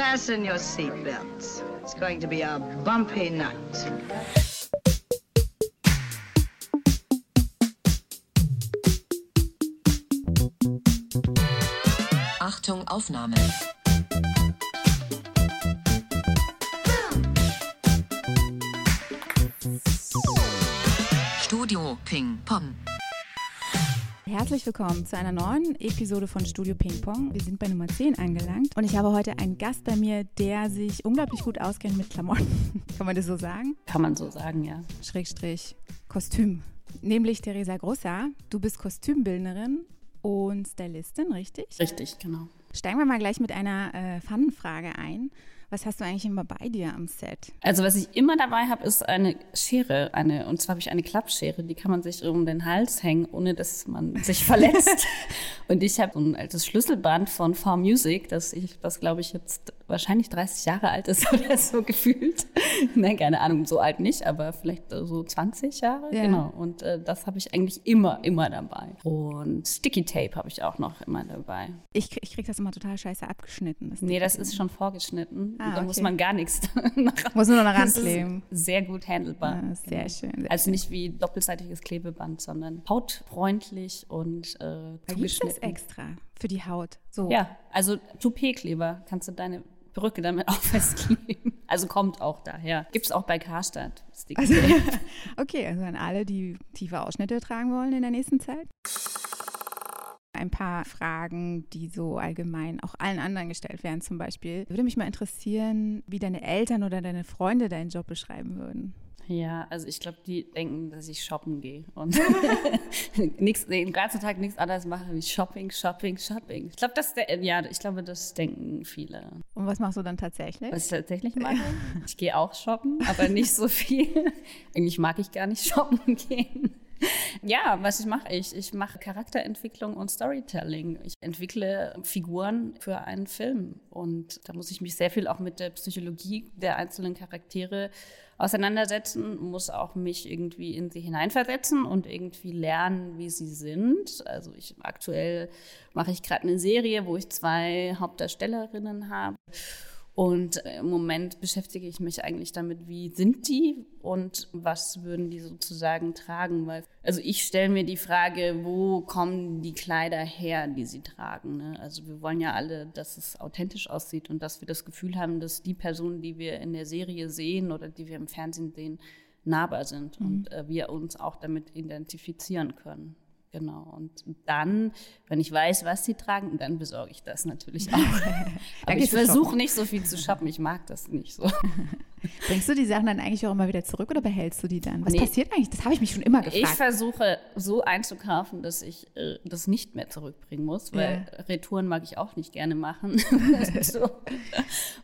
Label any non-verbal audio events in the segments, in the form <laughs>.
Fasten your seatbelts. It's going to be a bumpy night. Achtung, Aufnahme. Herzlich willkommen zu einer neuen Episode von Studio Ping Pong. Wir sind bei Nummer 10 angelangt und ich habe heute einen Gast bei mir, der sich unglaublich gut auskennt mit Klamotten. <laughs> Kann man das so sagen? Kann man so sagen, ja. Schrägstrich Kostüm. Nämlich Theresa Grosser. Du bist Kostümbildnerin und Stylistin, richtig? Richtig, genau. Steigen wir mal gleich mit einer äh, Fun-Frage ein. Was hast du eigentlich immer bei dir am Set? Also was ich immer dabei habe, ist eine Schere, eine und zwar habe ich eine Klappschere, die kann man sich um den Hals hängen, ohne dass man sich verletzt. <laughs> und ich habe so ein altes Schlüsselband von For Music, das ich, das glaube ich jetzt wahrscheinlich 30 Jahre alt ist <laughs> oder so gefühlt. <laughs> Nein, keine Ahnung, so alt nicht, aber vielleicht so 20 Jahre. Ja. Genau. Und äh, das habe ich eigentlich immer, immer dabei. Und Sticky Tape habe ich auch noch immer dabei. Ich, ich kriege das immer total scheiße abgeschnitten. Das nee, das ist schon vorgeschnitten. Ah, da okay. muss man gar nichts <laughs> machen. Muss nur noch rankleben. Sehr gut handelbar. Ja, sehr genau. schön. Sehr also nicht wie doppelseitiges Klebeband, sondern hautfreundlich und äh, zugeschnitten. das extra für die Haut. So. Ja, also Toupet-Kleber kannst du deine Perücke damit <laughs> auch festkleben. Also kommt auch daher. Gibt es auch bei Karstadt. Also, <laughs> okay, also an alle, die tiefe Ausschnitte tragen wollen in der nächsten Zeit ein paar Fragen, die so allgemein auch allen anderen gestellt werden. Zum Beispiel würde mich mal interessieren, wie deine Eltern oder deine Freunde deinen Job beschreiben würden. Ja, also ich glaube, die denken, dass ich shoppen gehe und <laughs> nix, den ganzen Tag nichts anderes mache wie Shopping, Shopping, Shopping. Ich glaube, das, ja, ich glaube, das denken viele. Und was machst du dann tatsächlich? Was ich tatsächlich mache? <laughs> ich gehe auch shoppen, aber nicht so viel. <laughs> Eigentlich mag ich gar nicht shoppen gehen. Ja, was ich mache ich? Ich mache Charakterentwicklung und Storytelling. Ich entwickle Figuren für einen Film und da muss ich mich sehr viel auch mit der Psychologie der einzelnen Charaktere auseinandersetzen, muss auch mich irgendwie in sie hineinversetzen und irgendwie lernen, wie sie sind. Also ich aktuell mache ich gerade eine Serie, wo ich zwei Hauptdarstellerinnen habe und äh, im Moment beschäftige ich mich eigentlich damit, wie sind die und was würden die sozusagen tragen? Weil, also ich stelle mir die Frage, wo kommen die Kleider her, die sie tragen? Ne? Also wir wollen ja alle, dass es authentisch aussieht und dass wir das Gefühl haben, dass die Personen, die wir in der Serie sehen oder die wir im Fernsehen sehen, nahbar sind mhm. und äh, wir uns auch damit identifizieren können. Genau. Und dann, wenn ich weiß, was sie tragen, dann besorge ich das natürlich <laughs> auch. Aber ich versuche nicht so viel zu shoppen. Ich mag das nicht so. <laughs> Bringst du die Sachen dann eigentlich auch immer wieder zurück oder behältst du die dann? Was nee. passiert eigentlich? Das habe ich mich schon immer gefragt. Ich versuche so einzukaufen, dass ich äh, das nicht mehr zurückbringen muss, weil ja. Retouren mag ich auch nicht gerne machen. <laughs> so.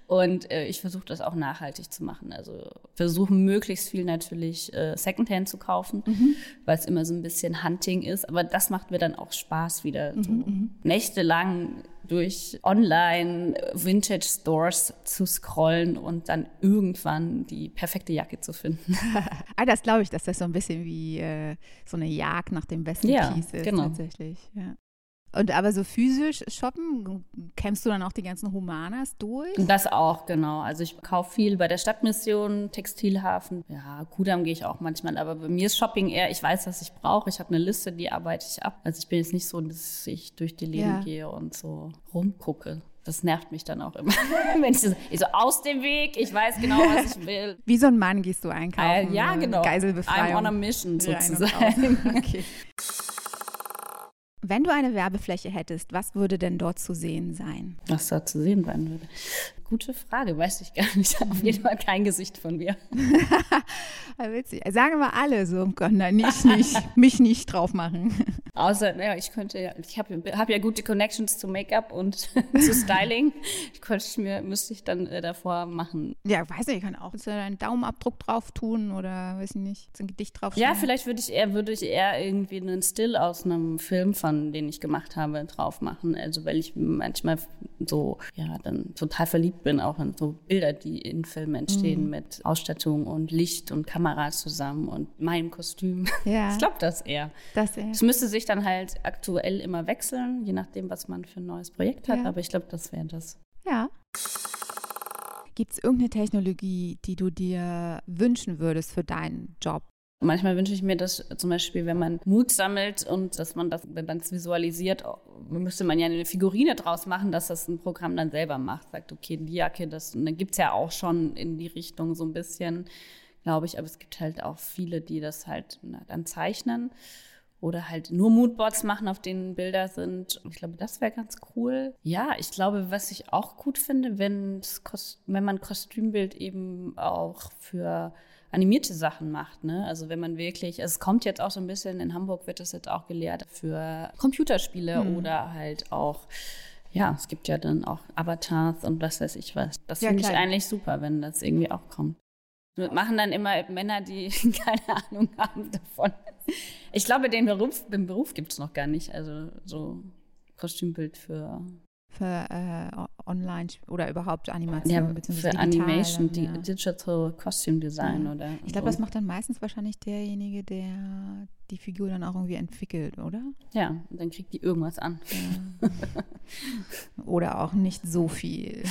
Und äh, ich versuche das auch nachhaltig zu machen. Also versuche möglichst viel natürlich äh, Secondhand zu kaufen, mhm. weil es immer so ein bisschen Hunting ist. Aber das macht mir dann auch Spaß wieder. Mhm, so mhm. nächtelang durch Online-Vintage-Stores zu scrollen und dann irgendwann die perfekte Jacke zu finden. <laughs> ah, das glaube ich, dass das so ein bisschen wie äh, so eine Jagd nach dem besten ja, Piece ist genau. tatsächlich. Ja. Und aber so physisch shoppen, kämpfst du dann auch die ganzen Humanas durch? Das auch, genau. Also ich kaufe viel bei der Stadtmission, Textilhafen. Ja, Kudam gehe ich auch manchmal, aber bei mir ist Shopping eher, ich weiß, was ich brauche. Ich habe eine Liste, die arbeite ich ab. Also ich bin jetzt nicht so, dass ich durch die Läden ja. gehe und so rumgucke. Das nervt mich dann auch immer. <laughs> Wenn ich so, ich so, aus dem Weg, ich weiß genau, was ich will. <laughs> Wie so ein Mann gehst du einkaufen. Äh, ja, genau. Geiselbefreiung. I'm on a mission sozusagen. <laughs> okay. Wenn du eine Werbefläche hättest, was würde denn dort zu sehen sein? Was da zu sehen sein würde? Gute Frage, weiß ich gar nicht. <laughs> Auf jeden Fall kein Gesicht von mir. <laughs> Witzig. Sagen wir alle so, nein, nicht, nicht, mich nicht drauf machen. Außer, naja, ich könnte ja, ich habe hab ja gute Connections zu Make-up und <laughs> zu Styling. Ich könnte ich mir, müsste ich dann äh, davor machen. Ja, weiß nicht, ich kann auch einen Daumenabdruck drauf tun oder weiß ich nicht, ein Gedicht drauf Ja, vielleicht würde ich eher, würde ich eher irgendwie einen Still aus einem Film von, den ich gemacht habe, drauf machen. Also weil ich manchmal so, ja, dann total verliebt bin, auch in so Bilder, die in Filmen entstehen mhm. mit Ausstattung und Licht und Kamera zusammen und meinem Kostüm. Ja. Ich glaube das eher. Das eher. Es müsste sich dann halt aktuell immer wechseln, je nachdem, was man für ein neues Projekt hat, ja. aber ich glaube, das wäre das. Ja. Gibt es irgendeine Technologie, die du dir wünschen würdest für deinen Job? Manchmal wünsche ich mir das zum Beispiel, wenn man Mut sammelt und dass man das, wenn man es visualisiert, müsste man ja eine Figurine draus machen, dass das ein Programm dann selber macht. Sagt, okay, die Jacke, das gibt es ja auch schon in die Richtung so ein bisschen, glaube ich, aber es gibt halt auch viele, die das halt na, dann zeichnen oder halt nur Moodboards machen, auf denen Bilder sind. Ich glaube, das wäre ganz cool. Ja, ich glaube, was ich auch gut finde, wenn, man Kostümbild eben auch für animierte Sachen macht. Ne? Also wenn man wirklich, es kommt jetzt auch so ein bisschen, in Hamburg wird das jetzt auch gelehrt für Computerspiele mhm. oder halt auch ja, es gibt ja dann auch Avatars und was weiß ich was. Das ja, finde ich eigentlich super, wenn das irgendwie auch kommt. Machen dann immer Männer, die <laughs> keine Ahnung haben davon. Ich glaube, den Beruf, den Beruf gibt es noch gar nicht. Also so Kostümbild für für äh, Online oder überhaupt Animation. Ja, für Animation, dann, ja. Digital Costume Design ja. oder. Ich glaube, das macht dann meistens wahrscheinlich derjenige, der die Figur dann auch irgendwie entwickelt, oder? Ja, und dann kriegt die irgendwas an. Ja. <laughs> oder auch nicht so viel.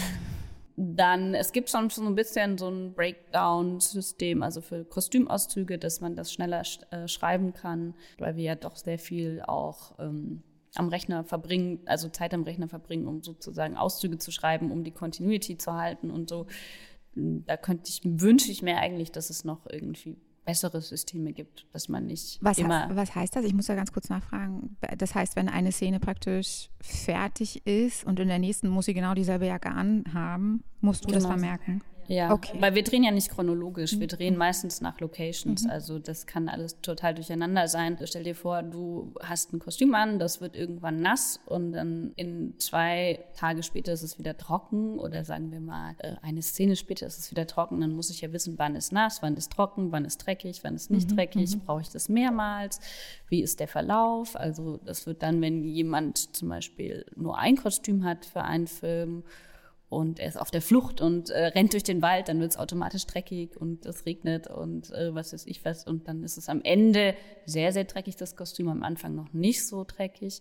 Dann, es gibt schon so ein bisschen so ein Breakdown-System, also für Kostümauszüge, dass man das schneller äh, schreiben kann, weil wir ja doch sehr viel auch ähm, am Rechner verbringen, also Zeit am Rechner verbringen, um sozusagen Auszüge zu schreiben, um die Continuity zu halten und so. Da könnte ich, wünsche ich mir eigentlich, dass es noch irgendwie bessere Systeme gibt, dass man nicht was immer. Heißt, was heißt das? Ich muss da ganz kurz nachfragen. Das heißt, wenn eine Szene praktisch fertig ist und in der nächsten muss sie genau dieselbe Jacke anhaben, musst du genau. das vermerken? Ja, okay. weil wir drehen ja nicht chronologisch, wir drehen mhm. meistens nach Locations. Mhm. Also das kann alles total durcheinander sein. Stell dir vor, du hast ein Kostüm an, das wird irgendwann nass und dann in zwei Tage später ist es wieder trocken oder sagen wir mal äh, eine Szene später ist es wieder trocken. Dann muss ich ja wissen, wann ist nass, wann ist trocken, wann ist dreckig, wann ist nicht mhm. dreckig, mhm. brauche ich das mehrmals, wie ist der Verlauf. Also das wird dann, wenn jemand zum Beispiel nur ein Kostüm hat für einen Film, und er ist auf der Flucht und äh, rennt durch den Wald, dann wird es automatisch dreckig und es regnet und äh, was weiß ich was. Und dann ist es am Ende sehr, sehr dreckig, das Kostüm, am Anfang noch nicht so dreckig.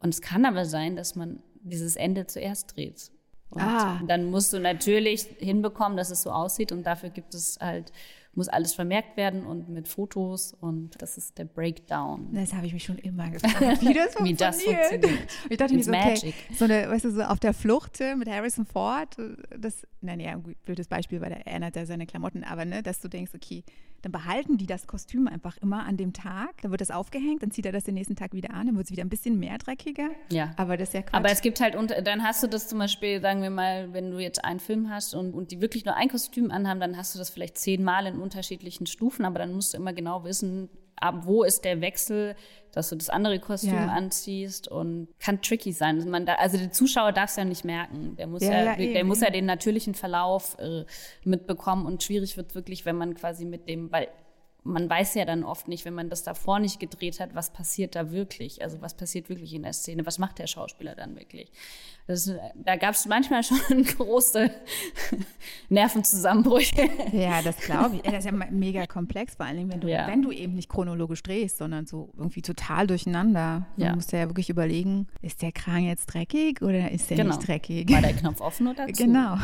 Und es kann aber sein, dass man dieses Ende zuerst dreht. Und ah. dann musst du natürlich hinbekommen, dass es so aussieht und dafür gibt es halt muss alles vermerkt werden und mit Fotos und das ist der Breakdown. Das habe ich mich schon immer gefragt, wie <laughs> das funktioniert. wie das funktioniert. Ich dachte mir so, okay, so eine, weißt du, so auf der Flucht mit Harrison Ford, das, nein, ja, ein blödes Beispiel, weil er ändert ja seine Klamotten, aber ne, dass du denkst, okay, dann behalten die das Kostüm einfach immer an dem Tag, dann wird das aufgehängt, dann zieht er das den nächsten Tag wieder an, dann wird es wieder ein bisschen mehr dreckiger. Ja. Aber das ist ja Quatsch. Aber es gibt halt, und dann hast du das zum Beispiel, sagen wir mal, wenn du jetzt einen Film hast und, und die wirklich nur ein Kostüm anhaben, dann hast du das vielleicht zehnmal in unterschiedlichen Stufen, aber dann musst du immer genau wissen, ab wo ist der Wechsel, dass du das andere Kostüm ja. anziehst und kann tricky sein. Also, man da, also der Zuschauer darf es ja nicht merken. Der muss ja, ja, ja der eben, muss ja den natürlichen Verlauf äh, mitbekommen und schwierig wird wirklich, wenn man quasi mit dem, weil man weiß ja dann oft nicht, wenn man das davor nicht gedreht hat, was passiert da wirklich? Also was passiert wirklich in der Szene? Was macht der Schauspieler dann wirklich? Das, da gab es manchmal schon <laughs> große Nervenzusammenbrüche. Ja, das glaube ich. Das ist ja mega komplex, vor allen Dingen, wenn du, ja. wenn du eben nicht chronologisch drehst, sondern so irgendwie total durcheinander. Du ja. musst ja wirklich überlegen, ist der Kragen jetzt dreckig oder ist der genau. nicht dreckig? War der Knopf offen oder zu? Genau.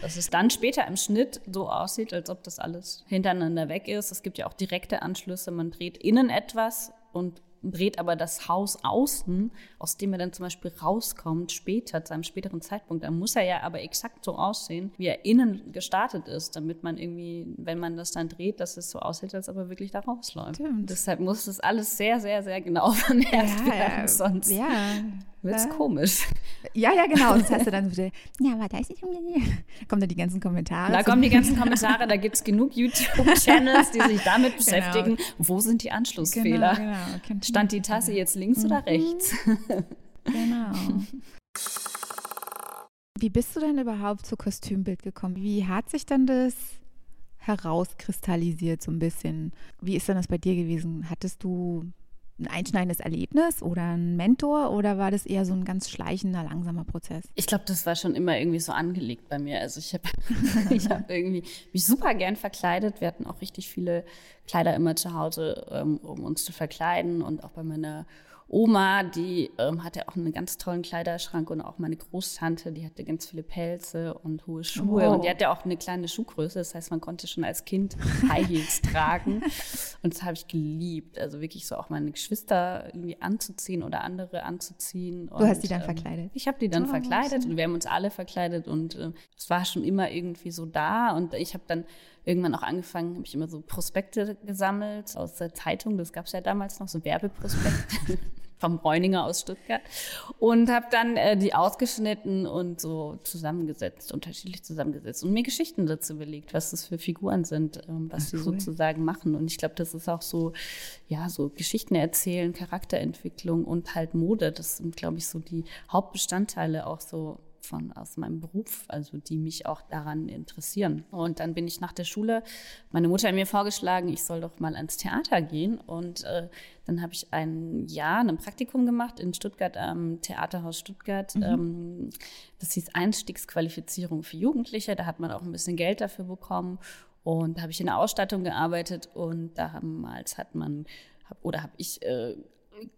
Dass es dann später im Schnitt so aussieht, als ob das alles hintereinander weg ist. Es gibt ja auch direkte Anschlüsse. Man dreht innen etwas und dreht aber das Haus außen, aus dem er dann zum Beispiel rauskommt, später, zu einem späteren Zeitpunkt, dann muss er ja aber exakt so aussehen, wie er innen gestartet ist, damit man irgendwie, wenn man das dann dreht, dass es so aussieht, als ob er wirklich da rausläuft. Stimmt. Deshalb muss das alles sehr, sehr, sehr genau <laughs> vermerkt ja, werden, sonst ja. Wird es komisch. Ja, ja, genau. Das heißt du dann so, <laughs> ja, aber da ist nicht, kommen dann die ganzen Kommentare. Da kommen die ganzen Kommentare, da gibt es genug YouTube-Channels, die sich damit <laughs> genau. beschäftigen. Genau. Wo sind die Anschlussfehler? Genau, genau. Stand die Tasse jetzt links mhm. oder rechts? Genau. Wie bist du denn überhaupt zu Kostümbild gekommen? Wie hat sich dann das herauskristallisiert so ein bisschen? Wie ist denn das bei dir gewesen? Hattest du ein einschneidendes Erlebnis oder ein Mentor oder war das eher so ein ganz schleichender, langsamer Prozess? Ich glaube, das war schon immer irgendwie so angelegt bei mir. Also ich habe <laughs> <laughs> ich hab irgendwie mich super gern verkleidet. Wir hatten auch richtig viele Kleider immer zu Hause, ähm, um uns zu verkleiden und auch bei meiner Oma, die ähm, hatte auch einen ganz tollen Kleiderschrank und auch meine Großtante, die hatte ganz viele Pelze und hohe Schuhe Oh. und die hatte auch eine kleine Schuhgröße. Das heißt, man konnte schon als Kind <laughs> High Heels tragen und das habe ich geliebt. Also wirklich so auch meine Geschwister irgendwie anzuziehen oder andere anzuziehen. Du hast die dann ähm, verkleidet? Ich habe die dann Oh, verkleidet und wir haben uns alle verkleidet und äh, es war schon immer irgendwie so da und ich habe dann irgendwann auch angefangen, habe ich immer so Prospekte gesammelt aus der Zeitung, das gab es ja damals noch, so Werbeprospekte <laughs> vom Bräuninger aus Stuttgart und habe dann äh, die ausgeschnitten und so zusammengesetzt, unterschiedlich zusammengesetzt und mir Geschichten dazu belegt, was das für Figuren sind, ähm, was sie cool. sozusagen machen und ich glaube, das ist auch so, ja, so Geschichten erzählen, Charakterentwicklung und halt Mode, das sind, glaube ich, so die Hauptbestandteile auch so von aus meinem Beruf, also die mich auch daran interessieren. Und dann bin ich nach der Schule, meine Mutter hat mir vorgeschlagen, ich soll doch mal ans Theater gehen. Und äh, dann habe ich ein Jahr ein Praktikum gemacht in Stuttgart am Theaterhaus Stuttgart. Ähm, das hieß Einstiegsqualifizierung für Jugendliche. Da hat man auch ein bisschen Geld dafür bekommen. Und da habe ich in der Ausstattung gearbeitet und damals hat man oder habe ich äh,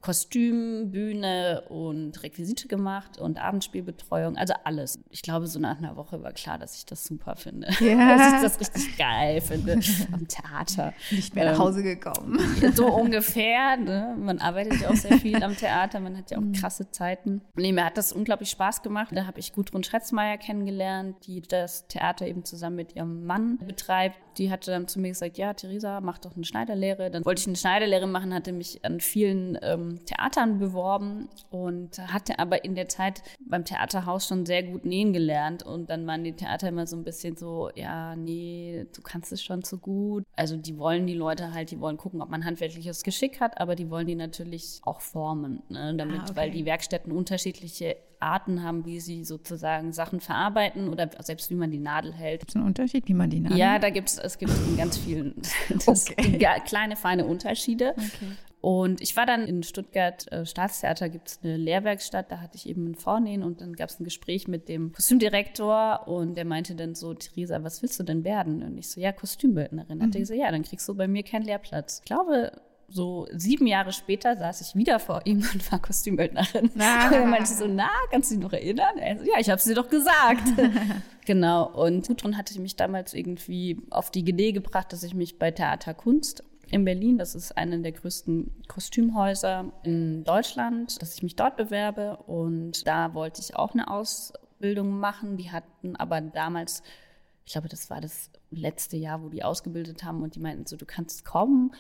Kostüm, Bühne und Requisite gemacht und Abendspielbetreuung, also alles. Ich glaube, so nach einer Woche war klar, dass ich das super finde. Ja. <laughs> Dass ich das richtig geil finde am Theater. Nicht mehr nach Ähm, Hause gekommen. <laughs> So ungefähr. Ne? Man arbeitet ja auch sehr viel am Theater, man hat ja Mhm. auch krasse Zeiten. Nee, mir hat das unglaublich Spaß gemacht. Da habe ich Gudrun Schretzmeier kennengelernt, die das Theater eben zusammen mit ihrem Mann betreibt. Die hatte dann zu mir gesagt, ja, Theresa, mach doch eine Schneiderlehre. Dann wollte ich eine Schneiderlehre machen, hatte mich an vielen ähm, Theatern beworben und hatte aber in der Zeit beim Theaterhaus schon sehr gut nähen gelernt. Und dann waren die Theater immer so ein bisschen so, ja, nee, du kannst es schon so gut. Also die wollen die Leute halt, die wollen gucken, ob man handwerkliches Geschick hat, aber die wollen die natürlich auch formen, ne? damit, Ah, okay. weil die Werkstätten unterschiedliche Arten haben, wie sie sozusagen Sachen verarbeiten oder selbst wie man die Nadel hält. Gibt es einen Unterschied, wie man die Namen Ja, da gibt es, es gibt in ganz vielen <laughs> Okay. kleine, feine Unterschiede. Und ich war dann in Stuttgart äh, Staatstheater, gibt es eine Lehrwerkstatt, da hatte ich eben ein Vornähen und dann gab es ein Gespräch mit dem Kostümdirektor und der meinte dann so, Theresa, was willst du denn werden? Und ich so, ja, Kostümbildnerin. Hat er gesagt, ja, dann kriegst du bei mir keinen Lehrplatz. Ich glaube, so sieben Jahre später saß ich wieder vor ihm und war Kostümbildnerin. Ah. <laughs> Und er meinte so, na, kannst du dich noch erinnern? Er so, ja, ich habe es dir doch gesagt. <laughs> genau. Und Gudrun hatte mich damals irgendwie auf die Idee gebracht, dass ich mich bei Theater Kunst in Berlin, das ist einer der größten Kostümhäuser in Deutschland, dass ich mich dort bewerbe. Und da wollte ich auch eine Ausbildung machen. Die hatten aber damals, ich glaube, das war das letzte Jahr, wo die ausgebildet haben und die meinten so, du kannst kommen,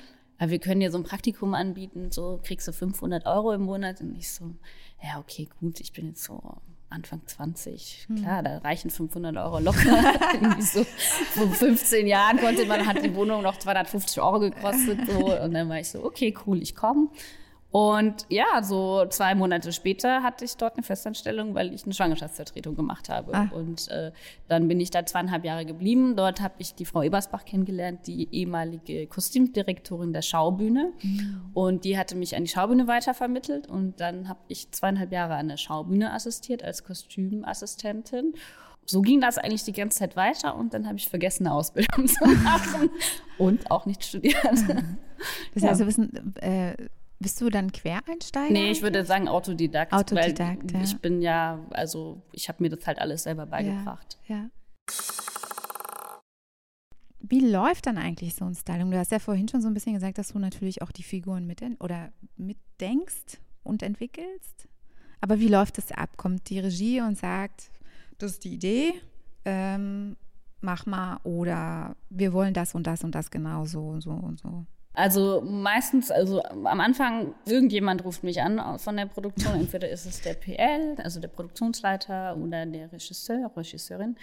aber wir können dir so ein Praktikum anbieten, so kriegst du 500 Euro im Monat. Und ich so, ja, okay, gut, ich bin jetzt so Anfang 20. Klar, da reichen 500 Euro locker. <laughs> So vor 15 Jahren konnte man, hat die Wohnung noch 250 Euro gekostet. So. Und dann war ich so, okay, cool, ich komme. Und ja, so zwei Monate später hatte ich dort eine Festanstellung, weil ich eine Schwangerschaftsvertretung gemacht habe. Ah. Und äh, dann bin ich da zweieinhalb Jahre geblieben. Dort habe ich die Frau Ebersbach kennengelernt, die ehemalige Kostümdirektorin der Schaubühne. Und die hatte mich an die Schaubühne weitervermittelt. Und dann habe ich zweieinhalb Jahre an der Schaubühne assistiert als Kostümassistentin. So ging das eigentlich die ganze Zeit weiter und dann habe ich vergessen, eine Ausbildung <laughs> zu machen <laughs> und auch nicht studiert. Das heißt, du bist, ein, äh, bist du dann Quereinsteiger? Nee, ich würde sagen Autodidakt. Autodidakt, weil ja. Ich bin ja, also ich habe mir das halt alles selber beigebracht. Ja, ja. Wie läuft dann eigentlich so ein Styling? Du hast ja vorhin schon so ein bisschen gesagt, dass du natürlich auch die Figuren mit oder mitdenkst und entwickelst. Aber wie läuft es ab? Kommt die Regie und sagt, das ist die Idee, ähm, mach mal oder wir wollen das und das und das genau so und so und so. Also meistens, also am Anfang, irgendjemand ruft mich an von der Produktion. Entweder ist es der PL, also der Produktionsleiter oder der Regisseur, Regisseurin.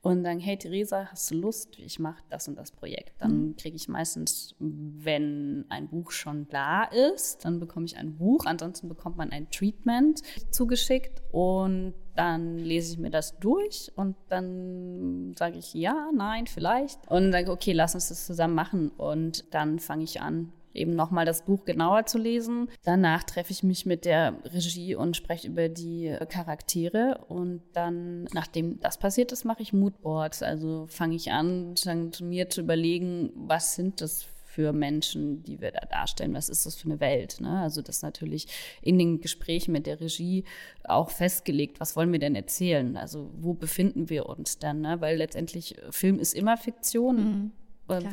Und sagen, hey Theresa, hast du Lust? Ich mache das und das Projekt. Dann kriege ich meistens, wenn ein Buch schon da ist, dann bekomme ich ein Buch. Ansonsten bekommt man ein Treatment zugeschickt und dann lese ich mir das durch und dann sage ich ja, nein, vielleicht. Und sage, okay, lass uns das zusammen machen. Und dann fange ich an, eben nochmal das Buch genauer zu lesen. Danach treffe ich mich mit der Regie und spreche über die Charaktere. Und dann, nachdem das passiert ist, mache ich Moodboards. Also fange ich an, mir zu überlegen, was sind das für Menschen, die wir da darstellen? Was ist das für eine Welt? Ne? Also das natürlich in den Gesprächen mit der Regie auch festgelegt, was wollen wir denn erzählen? Also wo befinden wir uns dann? Ne? Weil letztendlich Film ist immer Fiktion. Mhm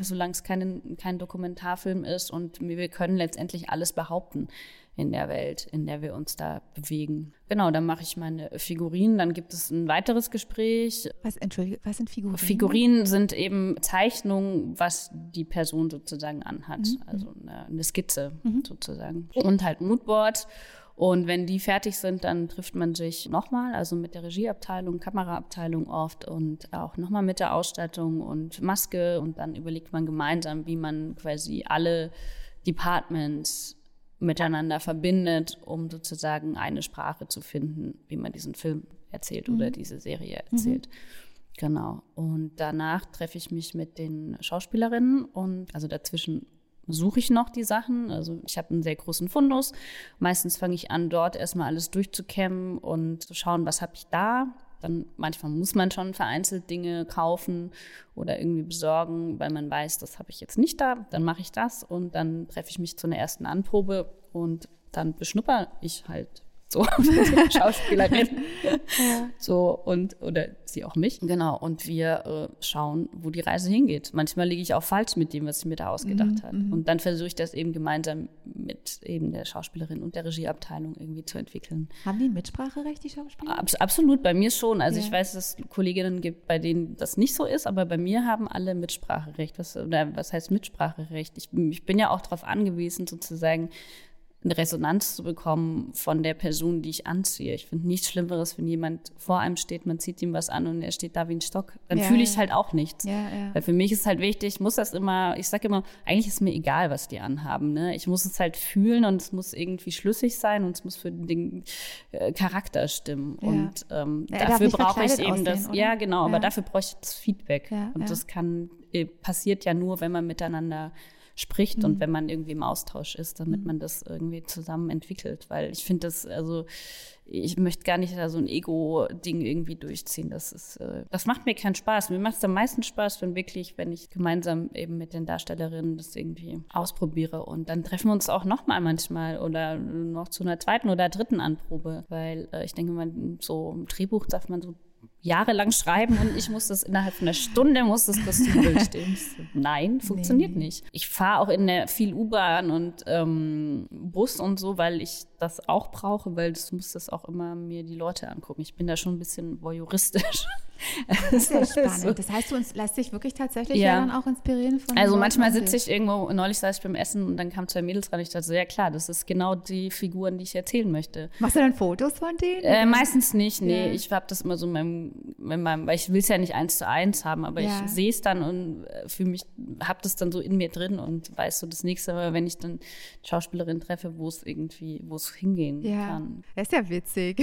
solange es kein, kein Dokumentarfilm ist und wir können letztendlich alles behaupten in der Welt, in der wir uns da bewegen. Genau, dann mache ich meine Figurinen, dann gibt es ein weiteres Gespräch. Was, Entschuldige, was sind Figurinen? Figurinen sind eben Zeichnungen, was die Person sozusagen anhat, mhm. also eine, eine Skizze mhm. sozusagen. Und halt Moodboard. Und wenn die fertig sind, dann trifft man sich nochmal, also mit der Regieabteilung, Kameraabteilung oft und auch nochmal mit der Ausstattung und Maske. Und dann überlegt man gemeinsam, wie man quasi alle Departments miteinander verbindet, um sozusagen eine Sprache zu finden, wie man diesen Film erzählt mhm. oder diese Serie erzählt. Mhm. Genau. Und danach treffe ich mich mit den Schauspielerinnen und also dazwischen suche ich noch die Sachen. Also ich habe einen sehr großen Fundus. Meistens fange ich an, dort erstmal alles durchzukämmen und zu schauen, was habe ich da. Dann manchmal muss man schon vereinzelt Dinge kaufen oder irgendwie besorgen, weil man weiß, das habe ich jetzt nicht da. Dann mache ich das und dann treffe ich mich zu einer ersten Anprobe und dann beschnupper ich halt so <laughs> Schauspielerin. ja. So und oder sie auch mich. Genau. Und wir äh, schauen, wo die Reise hingeht. Manchmal liege ich auch falsch mit dem, was ich mir da ausgedacht mhm, habe. Mhm. Und dann versuche ich das eben gemeinsam mit eben der Schauspielerin und der Regieabteilung irgendwie zu entwickeln. Haben die ein Mitspracherecht, die Schauspieler? Abs absolut, bei mir schon. Also ja. ich weiß, dass es Kolleginnen gibt, bei denen das nicht so ist, aber bei mir haben alle Mitspracherecht. Was, oder was heißt Mitspracherecht? Ich, ich bin ja auch darauf angewiesen, sozusagen eine Resonanz zu bekommen von der Person, die ich anziehe. Ich finde nichts Schlimmeres, wenn jemand vor einem steht, man zieht ihm was an und er steht da wie ein Stock. Dann ja, fühle ich ja. halt auch nichts. Ja, Weil für mich ist halt wichtig, ich muss das immer, ich sage immer, eigentlich ist mir egal, was die anhaben. Ne? Ich muss es halt fühlen und es muss irgendwie schlüssig sein und es muss für den äh, Charakter stimmen. Und ähm, dafür brauche ich eben aussehen, das, oder? ja genau, aber dafür brauche ich das Feedback. und das kann, äh, passiert ja nur, wenn man miteinander spricht mhm. und wenn man irgendwie im Austausch ist, damit mhm. man das irgendwie zusammen entwickelt. Weil ich finde das, also ich möchte gar nicht da so ein Ego-Ding irgendwie durchziehen. Das ist, äh, das macht mir keinen Spaß. Mir macht es am meisten Spaß, wenn wirklich, wenn ich gemeinsam eben mit den Darstellerinnen das irgendwie ausprobiere. Und dann treffen wir uns auch nochmal manchmal oder noch zu einer zweiten oder dritten Anprobe. Weil äh, ich denke, man so ein Drehbuch darf man so jahrelang schreiben und ich muss das innerhalb von einer Stunde muss das Kostümbild stehen. Nein, funktioniert nee. nicht. Ich fahre auch in der viel U-Bahn und ähm, Bus und so, weil ich das auch brauche, weil das muss das auch immer mir die Leute angucken. Ich bin da schon ein bisschen voyeuristisch. <laughs> Das ist ja <laughs> spannend. Das heißt, du lässt dich wirklich tatsächlich ja. ja dann auch inspirieren von Also manchmal sitze ich irgendwo, neulich saß ich beim Essen und dann kamen zwei Mädels ran. Ich dachte so, ja klar, das ist genau die Figuren, die ich erzählen möchte. Machst du dann Fotos von denen? Äh, meistens nicht, nee. Ja. Ich habe das immer so in meinem, in meinem weil ich will es ja nicht eins zu eins haben, aber ja. ich sehe es dann und äh, fühle mich, habe das dann so in mir drin und weiß so das nächste Mal, wenn ich dann Schauspielerin treffe, wo es irgendwie, wo es hingehen kann. Das ist ja witzig.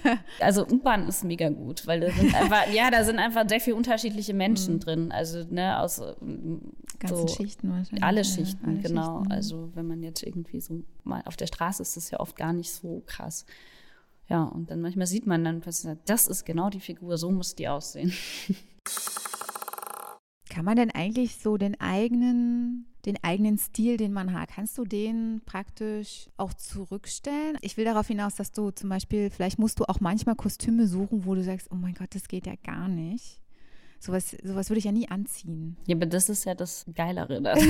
<laughs> also U-Bahn ist mega gut, weil da sind einfach, ja, da sind einfach sehr viele unterschiedliche Menschen mhm. drin. Also, ne, aus ganzen so, Schichten wahrscheinlich. Alle Schichten, alle genau. Schichten. Also, wenn man jetzt irgendwie so mal auf der Straße ist, ist das ja oft gar nicht so krass. Ja, und dann manchmal sieht man dann, das ist genau die Figur, so muss die aussehen. <laughs> Kann man denn eigentlich so den eigenen, den eigenen Stil, den man hat, kannst du den praktisch auch zurückstellen? Ich will darauf hinaus, dass du zum Beispiel, vielleicht musst du auch manchmal Kostüme suchen, wo du sagst, oh mein Gott, das geht ja gar nicht. Sowas, sowas würde ich ja nie anziehen. Ja, aber das ist ja das Geilere <laughs> daran.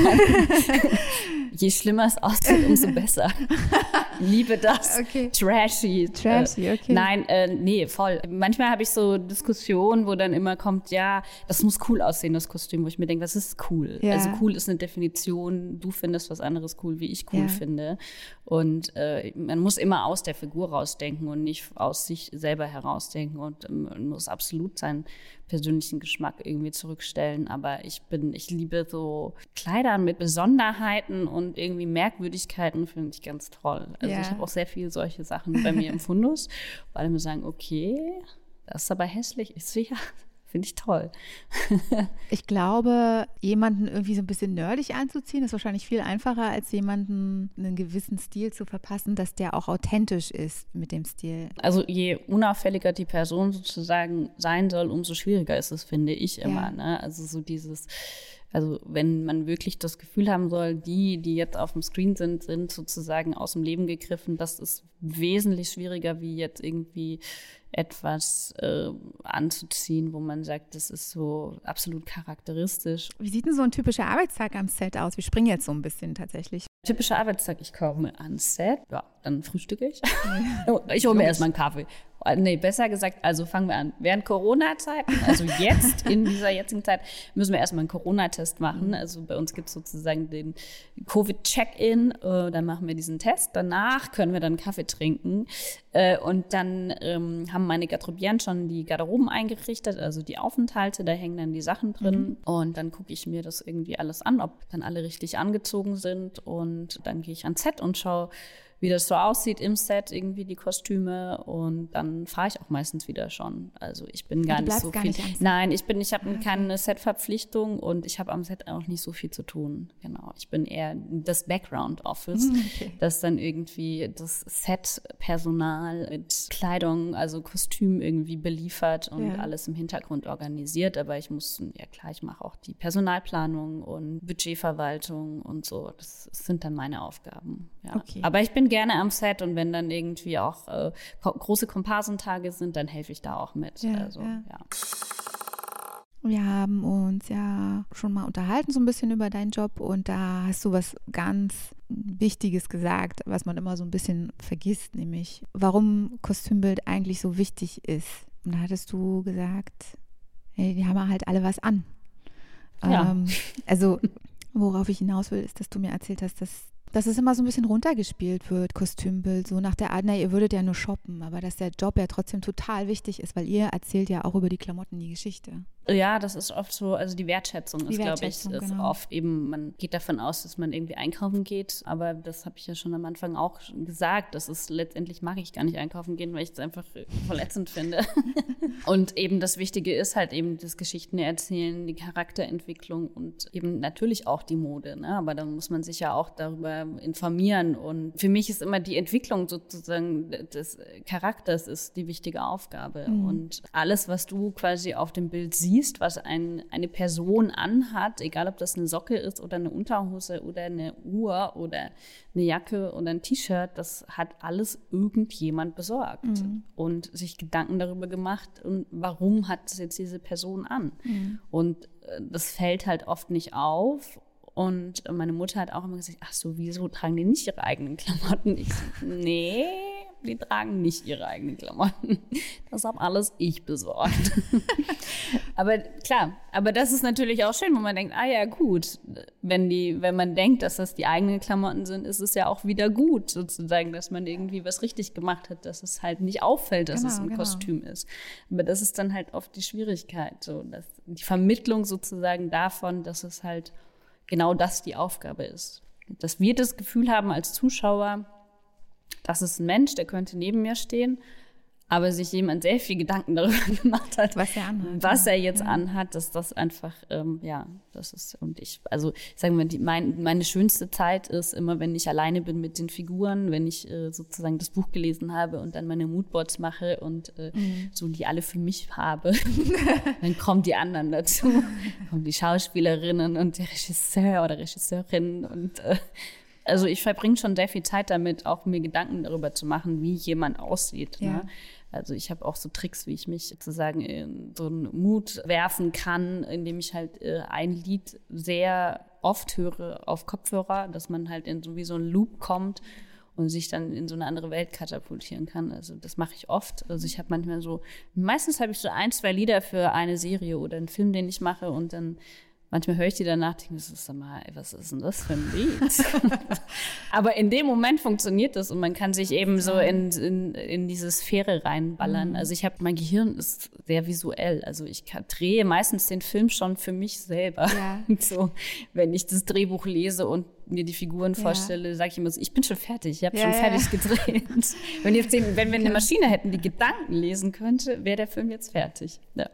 Je schlimmer es aussieht, umso besser. <laughs> Liebe das. Okay. Trashy. Trashy, okay. Nein, äh, nee, voll. Manchmal habe ich so Diskussionen, wo dann immer kommt, ja, das muss cool aussehen, das Kostüm, wo ich mir denke, was ist cool? Ja. Also cool ist eine Definition, du findest was anderes cool, wie ich cool ja. finde. Und äh, man muss immer aus der Figur rausdenken und nicht aus sich selber herausdenken und ähm, man muss absolut seinen persönlichen Geschmack irgendwie zurückstellen. Aber ich bin, ich liebe so Kleider mit Besonderheiten und irgendwie Merkwürdigkeiten, finde ich ganz toll. Also ja. ich habe auch sehr viele solche Sachen bei mir im <laughs> Fundus, weil alle mir sagen, okay, das ist aber hässlich. Ich so, ja, Finde ich toll. <laughs> ich glaube, jemanden irgendwie so ein bisschen nerdig anzuziehen, ist wahrscheinlich viel einfacher, als jemanden einen gewissen Stil zu verpassen, dass der auch authentisch ist mit dem Stil. Also je unauffälliger die Person sozusagen sein soll, umso schwieriger ist es, finde ich immer. Ja. Ne? Also so dieses Also wenn man wirklich das Gefühl haben soll, die, die jetzt auf dem Screen sind, sind sozusagen aus dem Leben gegriffen, das ist wesentlich schwieriger, wie jetzt irgendwie etwas äh, anzuziehen, wo man sagt, das ist so absolut charakteristisch. Wie sieht denn so ein typischer Arbeitstag am Set aus? Wir springen jetzt so ein bisschen tatsächlich. Typischer Arbeitstag, ich komme ans Set, ja, dann frühstücke ich. <laughs> ich hole mir erstmal einen Kaffee. Äh, nee, besser gesagt, also fangen wir an. Während Corona-Zeiten, also jetzt, in dieser jetzigen Zeit, müssen wir erstmal einen Corona-Test machen. Mhm. Also bei uns gibt es sozusagen den Covid-Check-In. Äh, dann machen wir diesen Test. Danach können wir dann Kaffee trinken. Äh, und dann ähm, haben meine Garderobieren schon die Garderoben eingerichtet, also die Aufenthalte. Da hängen dann die Sachen drin. Mhm. Und dann gucke ich mir das irgendwie alles an, ob dann alle richtig angezogen sind. Und dann gehe ich ans Set und schaue, wie das so aussieht im Set, irgendwie die Kostüme und dann fahre ich auch meistens wieder schon. Also ich bin gar nicht so viel. Nicht Nein, ich bin, ich habe okay. keine Setverpflichtung und ich habe am Set auch nicht so viel zu tun. Genau, ich bin eher das Background Office, hm, <laughs> okay. das dann irgendwie das Set-Personal mit Kleidung, also Kostüm irgendwie beliefert und ja. alles im Hintergrund organisiert. Aber ich muss, ja klar, ich mache auch die Personalplanung und Budgetverwaltung und so. Das sind dann meine Aufgaben. Ja. Okay. Aber ich bin gerne am Set und wenn dann irgendwie auch äh, große Komparsentage sind, dann helfe ich da auch mit. Ja, also, ja. ja. Wir haben uns ja schon mal unterhalten so ein bisschen über deinen Job und da hast du was ganz Wichtiges gesagt, was man immer so ein bisschen vergisst, nämlich warum Kostümbild eigentlich so wichtig ist. Und da hattest du gesagt, hey, die haben halt alle was an. Ja. Ähm, also worauf ich hinaus will, ist, dass du mir erzählt hast, dass dass es immer so ein bisschen runtergespielt wird, Kostümbild, so nach der Art, na, ihr würdet ja nur shoppen, aber dass der Job ja trotzdem total wichtig ist, weil ihr erzählt ja auch über die Klamotten die Geschichte. Ja, das ist oft so, also die Wertschätzung die ist, glaube ich, ist genau. oft eben, man geht davon aus, dass man irgendwie einkaufen geht, aber das habe ich ja schon am Anfang auch gesagt, das ist letztendlich mag ich gar nicht einkaufen gehen, weil ich es einfach verletzend finde. <laughs> und eben das Wichtige ist halt eben das Geschichten erzählen, die Charakterentwicklung und eben natürlich auch die Mode, ne? aber da muss man sich ja auch darüber informieren und für mich ist immer die Entwicklung sozusagen des Charakters ist die wichtige Aufgabe mhm. und alles, was du quasi auf dem Bild siehst, siehst, was ein, eine Person anhat, egal ob das eine Socke ist oder eine Unterhose oder eine Uhr oder eine Jacke oder ein T-Shirt, das hat alles irgendjemand besorgt mhm. und sich Gedanken darüber gemacht und warum hat es jetzt diese Person an. Mhm. Und äh, das fällt halt oft nicht auf und meine Mutter hat auch immer gesagt, ach so, wieso tragen die nicht ihre eigenen Klamotten? Ich so, nee, die tragen nicht ihre eigenen Klamotten. Das habe alles ich besorgt. <laughs> aber klar, aber das ist natürlich auch schön, wo man denkt, ah ja, gut, wenn die, wenn man denkt, dass das die eigenen Klamotten sind, ist es ja auch wieder gut, sozusagen, dass man irgendwie was richtig gemacht hat, dass es halt nicht auffällt, dass genau, es ein genau. Kostüm ist. Aber das ist dann halt oft die Schwierigkeit, so dass die Vermittlung sozusagen davon, dass es halt genau das die Aufgabe ist. Dass wir das Gefühl haben als Zuschauer, das ist ein Mensch, der könnte neben mir stehen, aber sich jemand sehr viel Gedanken darüber <laughs> gemacht hat, was er anhat, was er jetzt ja. anhat, dass das einfach, ähm, ja, das ist, und ich, also sagen wir, die, mein, meine schönste Zeit ist immer, wenn ich alleine bin mit den Figuren, wenn ich äh, sozusagen das Buch gelesen habe und dann meine Moodboards mache und äh, mhm. so die alle für mich habe, <laughs> dann kommen die anderen dazu, kommen die Schauspielerinnen und der Regisseur oder Regisseurin und äh, also ich verbringe schon sehr viel Zeit damit, auch mir Gedanken darüber zu machen, wie jemand aussieht. Ja. Ne? Also ich habe auch so Tricks, wie ich mich sozusagen in so einen Mut werfen kann, indem ich halt äh, ein Lied sehr oft höre auf Kopfhörer, dass man halt in so wie so einen Loop kommt und sich dann in so eine andere Welt katapultieren kann. Also das mache ich oft. Also ich habe manchmal so, meistens habe ich so ein, zwei Lieder für eine Serie oder einen Film, den ich mache und dann manchmal höre ich die danach, denke, das ist mal, was ist denn das für ein Lied? <laughs> Aber in dem Moment funktioniert das und man kann sich eben so in, in, in diese Sphäre reinballern. Mhm. Also ich habe, mein Gehirn ist sehr visuell. Also ich kann, drehe meistens den Film schon für mich selber. Ja. <laughs> so, wenn ich das Drehbuch lese und mir die Figuren ja. vorstelle, sage ich immer so, ich bin schon fertig, ich habe ja, schon fertig gedreht. <laughs> wenn, jetzt den, wenn wir eine Maschine hätten, die Gedanken lesen könnte, wäre der Film jetzt fertig. Ja.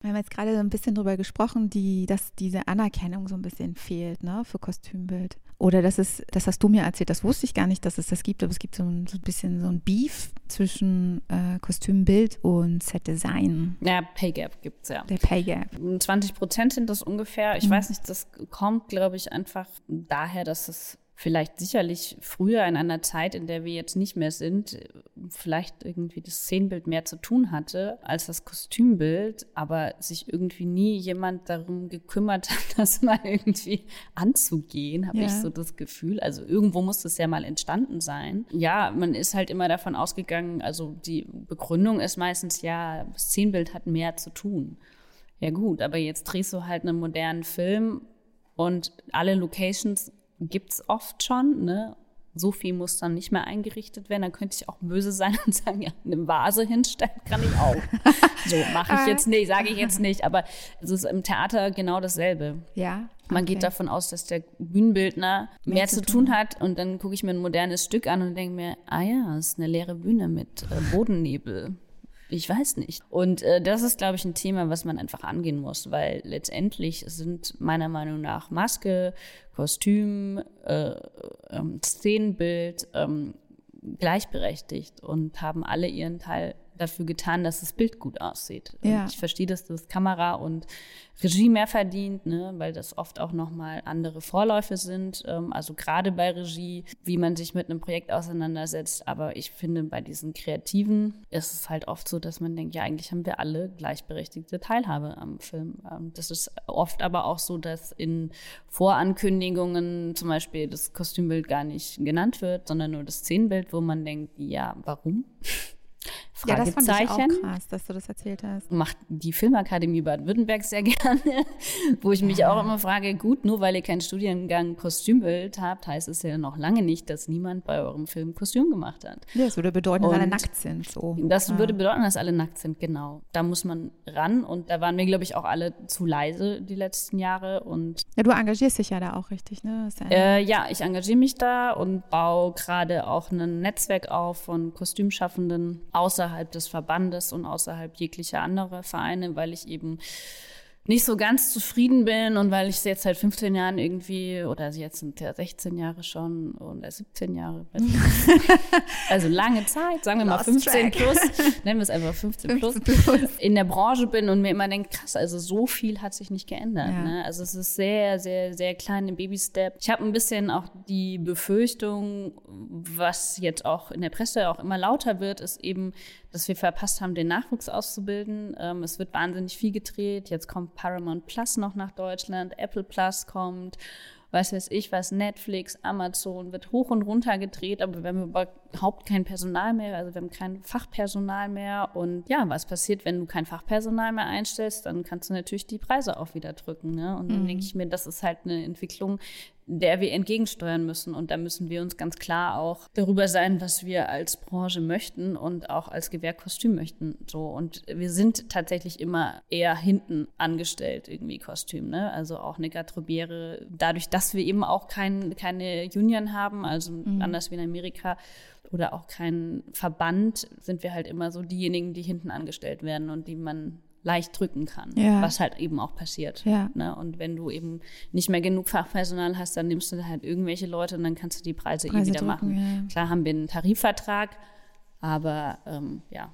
Wir haben jetzt gerade so ein bisschen drüber gesprochen, die, dass diese Anerkennung so ein bisschen fehlt ne, für Kostümbild. Oder das ist, das hast du mir erzählt, das wusste ich gar nicht, dass es das gibt, aber es gibt so ein, so ein bisschen so ein Beef zwischen äh, Kostümbild und Set-Design. Ja, Pay Gap gibt es ja. Der Pay Gap. 20 Prozent sind das ungefähr. Ich Mhm. weiß nicht, das kommt, glaube ich, einfach daher, dass es vielleicht sicherlich früher in einer Zeit, in der wir jetzt nicht mehr sind, vielleicht irgendwie das Szenenbild mehr zu tun hatte als das Kostümbild, aber sich irgendwie nie jemand darum gekümmert <laughs> hat, das mal irgendwie anzugehen, habe Ja. ich so das Gefühl. Also irgendwo muss das ja mal entstanden sein. Ja, man ist halt immer davon ausgegangen, also die Begründung ist meistens ja, das Szenenbild hat mehr zu tun. Ja gut, aber jetzt drehst du halt einen modernen Film und alle Locations gibt's oft schon, ne? So viel muss dann nicht mehr eingerichtet werden. Dann könnte ich auch böse sein <laughs> und sagen, ja, eine Vase hinstellen kann ich auch. <laughs> so mache ich jetzt nicht, sage ich jetzt nicht. Aber es ist im Theater genau dasselbe. Ja. Man okay. geht davon aus, dass der Bühnenbildner mehr, zu tun hat und dann gucke ich mir ein modernes Stück an und denke mir, ah ja, es ist eine leere Bühne mit äh, Bodennebel. Ich weiß nicht. Und äh, das ist, glaube ich, ein Thema, was man einfach angehen muss, weil letztendlich sind meiner Meinung nach Maske, Kostüm, äh, ähm, Szenenbild ähm, gleichberechtigt und haben alle ihren Teil dafür getan, dass das Bild gut aussieht. Ja. Ich verstehe, dass das Kamera und Regie mehr verdient, ne, weil das oft auch nochmal andere Vorläufe sind. Ähm, also gerade bei Regie, wie man sich mit einem Projekt auseinandersetzt. Aber ich finde, bei diesen Kreativen ist es halt oft so, dass man denkt, ja, eigentlich haben wir alle gleichberechtigte Teilhabe am Film. Ähm, das ist oft aber auch so, dass in Vorankündigungen zum Beispiel das Kostümbild gar nicht genannt wird, sondern nur das Szenenbild, wo man denkt, ja, warum? Ja, das fand ich auch krass, dass du das erzählt hast. macht die Filmakademie Baden-Württemberg sehr <laughs> gerne, wo ich mich auch immer frage, gut, nur weil ihr keinen Studiengang Kostümbild habt, heißt es ja noch lange nicht, dass niemand bei eurem Film Kostüm gemacht hat. Ja, das würde bedeuten, dass alle Und nackt sind. So. Das ja. würde bedeuten, dass alle nackt sind, genau. Da muss man ran und da waren wir, glaube ich, auch alle zu leise die letzten Jahre und ja, du engagierst dich ja da auch richtig, ne? Ja- äh, ja, ich engagiere mich da und baue gerade auch ein Netzwerk auf von Kostümschaffenden außerhalb des Verbandes und außerhalb jeglicher anderer Vereine, weil ich eben nicht so ganz zufrieden bin und weil ich jetzt seit 15 Jahren irgendwie, oder jetzt sind ja 16 Jahre schon oder 17 Jahre, <laughs> also lange Zeit, sagen wir mal Lost 15 track. plus, <laughs> nennen wir es einfach 15 plus, 15 plus. in der Branche bin und mir immer denke, krass, also so viel hat sich nicht geändert. Ja. Ne? Also es ist sehr, sehr, sehr kleine Baby-Step. Ich habe ein bisschen auch die Befürchtung, was jetzt auch in der Presse auch immer lauter wird, ist eben, dass wir verpasst haben, den Nachwuchs auszubilden. Ähm, es wird wahnsinnig viel gedreht. Jetzt kommt Paramount Plus noch nach Deutschland, Apple Plus kommt, was weiß ich was, Netflix, Amazon, wird hoch und runter gedreht, aber wir haben überhaupt kein Personal mehr, also wir haben kein Fachpersonal mehr. Und ja, was passiert, wenn du kein Fachpersonal mehr einstellst, dann kannst du natürlich die Preise auch wieder drücken. Ne? Und dann denke ich mir, das ist halt eine Entwicklung, der wir entgegensteuern müssen. Und da müssen wir uns ganz klar auch darüber sein, was wir als Branche möchten und auch als Gewerk Kostüm möchten. So. Und wir sind tatsächlich immer eher hinten angestellt, irgendwie Kostüm. Ne? Also auch eine Gatrobiere, dadurch, dass wir eben auch kein, keine Union haben, also anders wie in Amerika, oder auch keinen Verband, sind wir halt immer so diejenigen, die hinten angestellt werden und die man leicht drücken kann, Ja. was halt eben auch passiert. Ja. Ne? Und wenn du eben nicht mehr genug Fachpersonal hast, dann nimmst du halt irgendwelche Leute und dann kannst du die Preise, Preise eh wieder drücken, machen. ja. Klar haben wir einen Tarifvertrag, aber ähm, ja.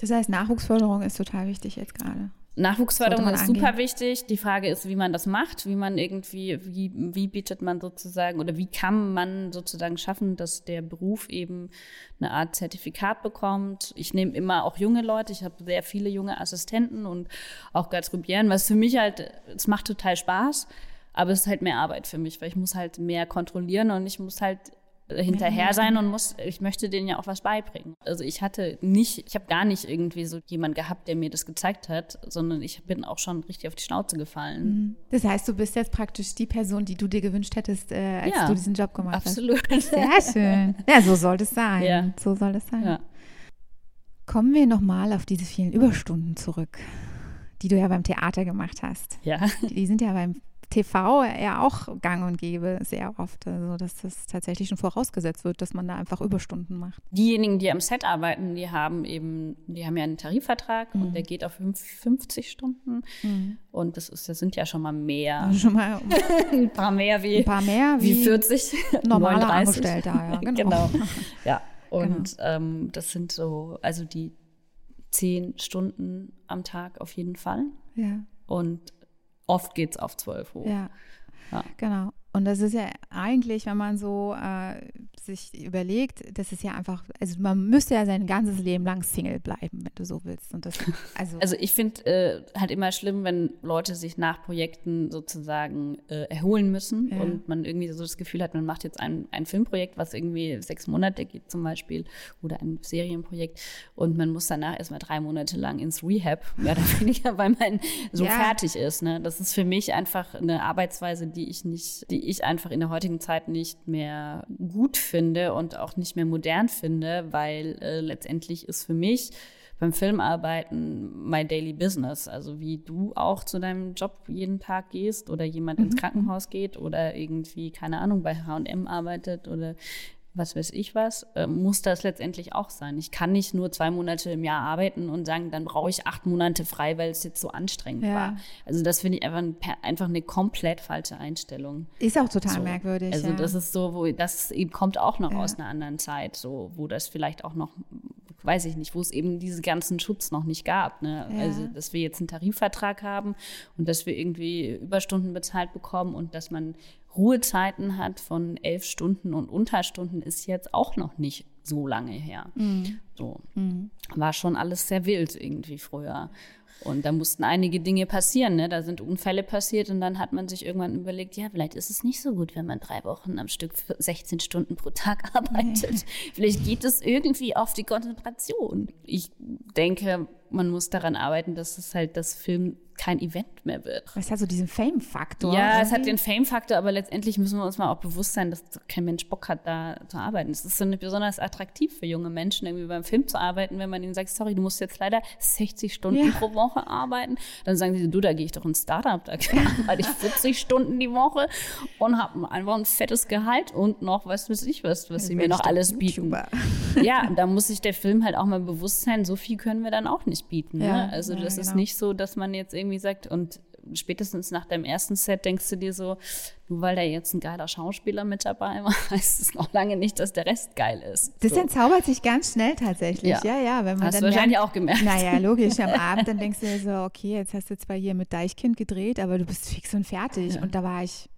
Das heißt, Nachwuchsförderung ist total wichtig jetzt gerade. Nachwuchsförderung ist super angehen. wichtig. Die Frage ist, wie man das macht, wie man irgendwie, wie, wie bietet man sozusagen oder wie kann man sozusagen schaffen, dass der Beruf eben eine Art Zertifikat bekommt. Ich nehme immer auch junge Leute, ich habe sehr viele junge Assistenten und auch Gazrubieren, was für mich halt, es macht total Spaß, aber es ist halt mehr Arbeit für mich, weil ich muss halt mehr kontrollieren und ich muss halt hinterher sein und muss, ich möchte denen ja auch was beibringen. Also ich hatte nicht, ich habe gar nicht irgendwie so jemand gehabt, der mir das gezeigt hat, sondern ich bin auch schon richtig auf die Schnauze gefallen. Das heißt, du bist jetzt praktisch die Person, die du dir gewünscht hättest, äh, als Ja, du diesen Job gemacht Absolut. hast. <laughs> Sehr schön. Ja, so soll das sein. Ja. So soll das sein. Ja. Kommen wir nochmal auf diese vielen Überstunden zurück, die du ja beim Theater gemacht hast. Ja. Die sind ja beim TV ja auch gang und gäbe, sehr oft. Also, dass das tatsächlich schon vorausgesetzt wird, dass man da einfach Überstunden macht. Diejenigen, die am Set arbeiten, die haben eben, die haben ja einen Tarifvertrag mhm. und der geht auf 50 Stunden. Mhm. Und das, ist, das sind ja schon mal mehr. <laughs> Schon mal ein paar mehr wie, ein paar mehr wie, wie 40 normale Angestellte. Ja, <laughs> genau. genau. Ja. <laughs> Und genau. ähm, das sind so, also die zehn Stunden am Tag auf jeden Fall. Ja. Und oft geht es auf zwölf hoch. Ja. ja. Genau. Und das ist ja eigentlich, wenn man so äh, sich überlegt, das ist ja einfach, also man müsste ja sein ganzes Leben lang Single bleiben, wenn du so willst. Und das, <laughs> also, also ich finde äh, halt immer schlimm, wenn Leute sich nach Projekten sozusagen äh, erholen müssen ja. und man irgendwie so das Gefühl hat, man macht jetzt ein, ein Filmprojekt, was irgendwie sechs Monate geht zum Beispiel oder ein Serienprojekt und man muss danach erstmal drei Monate lang ins Rehab, mehr oder <laughs> weniger, weil man so ja. fertig ist. Ne? Das ist für mich einfach eine Arbeitsweise, die ich nicht, die die ich einfach in der heutigen Zeit nicht mehr gut finde und auch nicht mehr modern finde, weil äh, letztendlich ist für mich beim Filmarbeiten my daily business. Also wie du auch zu deinem Job jeden Tag gehst oder jemand mhm. ins Krankenhaus geht oder irgendwie, keine Ahnung, bei HM arbeitet oder was weiß ich was, äh, muss das letztendlich auch sein. Ich kann nicht nur zwei Monate im Jahr arbeiten und sagen, dann brauche ich acht Monate frei, weil es jetzt so anstrengend ja. war. Also das finde ich einfach, ein, einfach eine komplett falsche Einstellung. Ist auch total so. merkwürdig. Also ja. das ist so, wo das eben kommt auch noch ja. aus einer anderen Zeit, so wo das vielleicht auch noch weiß ich nicht, wo es eben diesen ganzen Schutz noch nicht gab. Ne? Ja. Also, dass wir jetzt einen Tarifvertrag haben und dass wir irgendwie Überstunden bezahlt bekommen und dass man Ruhezeiten hat von elf Stunden und Unterstunden ist jetzt auch noch nicht so lange her. Mhm. So. Mhm. War schon alles sehr wild irgendwie früher. Und da mussten einige Dinge passieren. Ne? Da sind Unfälle passiert und dann hat man sich irgendwann überlegt, ja, vielleicht ist es nicht so gut, wenn man drei Wochen am Stück 16 Stunden pro Tag arbeitet. Nee. <laughs> Vielleicht geht es irgendwie auf die Konzentration. Ich denke, man muss daran arbeiten, dass es halt das Film kein Event mehr wird. Es hat so diesen Fame-Faktor. Ja, irgendwie. es hat den Fame-Faktor, aber letztendlich müssen wir uns mal auch bewusst sein, dass kein Mensch Bock hat, da zu arbeiten. Es ist so nicht besonders attraktiv für junge Menschen, irgendwie beim Film zu arbeiten, wenn man ihnen sagt, sorry, du musst jetzt leider 60 Stunden ja. pro Woche arbeiten. Dann sagen sie, du, da gehe ich doch ins Startup, da <laughs> arbeite ich 40 Stunden die Woche und habe einfach ein fettes Gehalt und noch, was weiß ich was, was sie mir noch alles bieten. ja, da muss sich der Film halt auch mal bewusst sein, so viel können wir dann auch nicht bieten. Ne? Ja, Also das ja, genau. ist nicht so, dass man jetzt irgendwie irgendwie sagt, und spätestens nach deinem ersten Set denkst du dir so, nur weil da jetzt ein geiler Schauspieler mit dabei war, <laughs> heißt es noch lange nicht, dass der Rest geil ist. Das so. entzaubert sich ganz schnell tatsächlich. Ja, ja, ja wenn man hast dann du wahrscheinlich merkt, auch gemerkt. Naja, logisch. Am <laughs> Abend dann denkst du dir so, okay, jetzt hast du zwar hier mit Deichkind gedreht, aber du bist fix und fertig. Ja. Und da war ich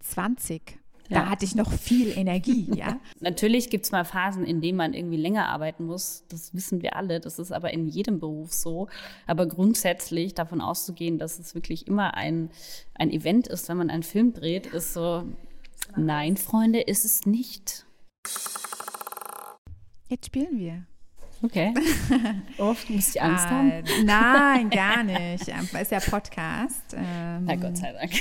20. Da ja. hatte ich noch viel Energie, <laughs> ja. Natürlich gibt es mal Phasen, in denen man irgendwie länger arbeiten muss. Das wissen wir alle. Das ist aber in jedem Beruf so. Aber grundsätzlich davon auszugehen, dass es wirklich immer ein, ein Event ist, wenn man einen Film dreht, ist so, nein, Freunde, ist es nicht. Jetzt spielen wir. Okay. <laughs> Du musst die Angst haben? Nein, gar <laughs> nicht. Es ist ja Podcast. Ähm, Na Gott sei Dank.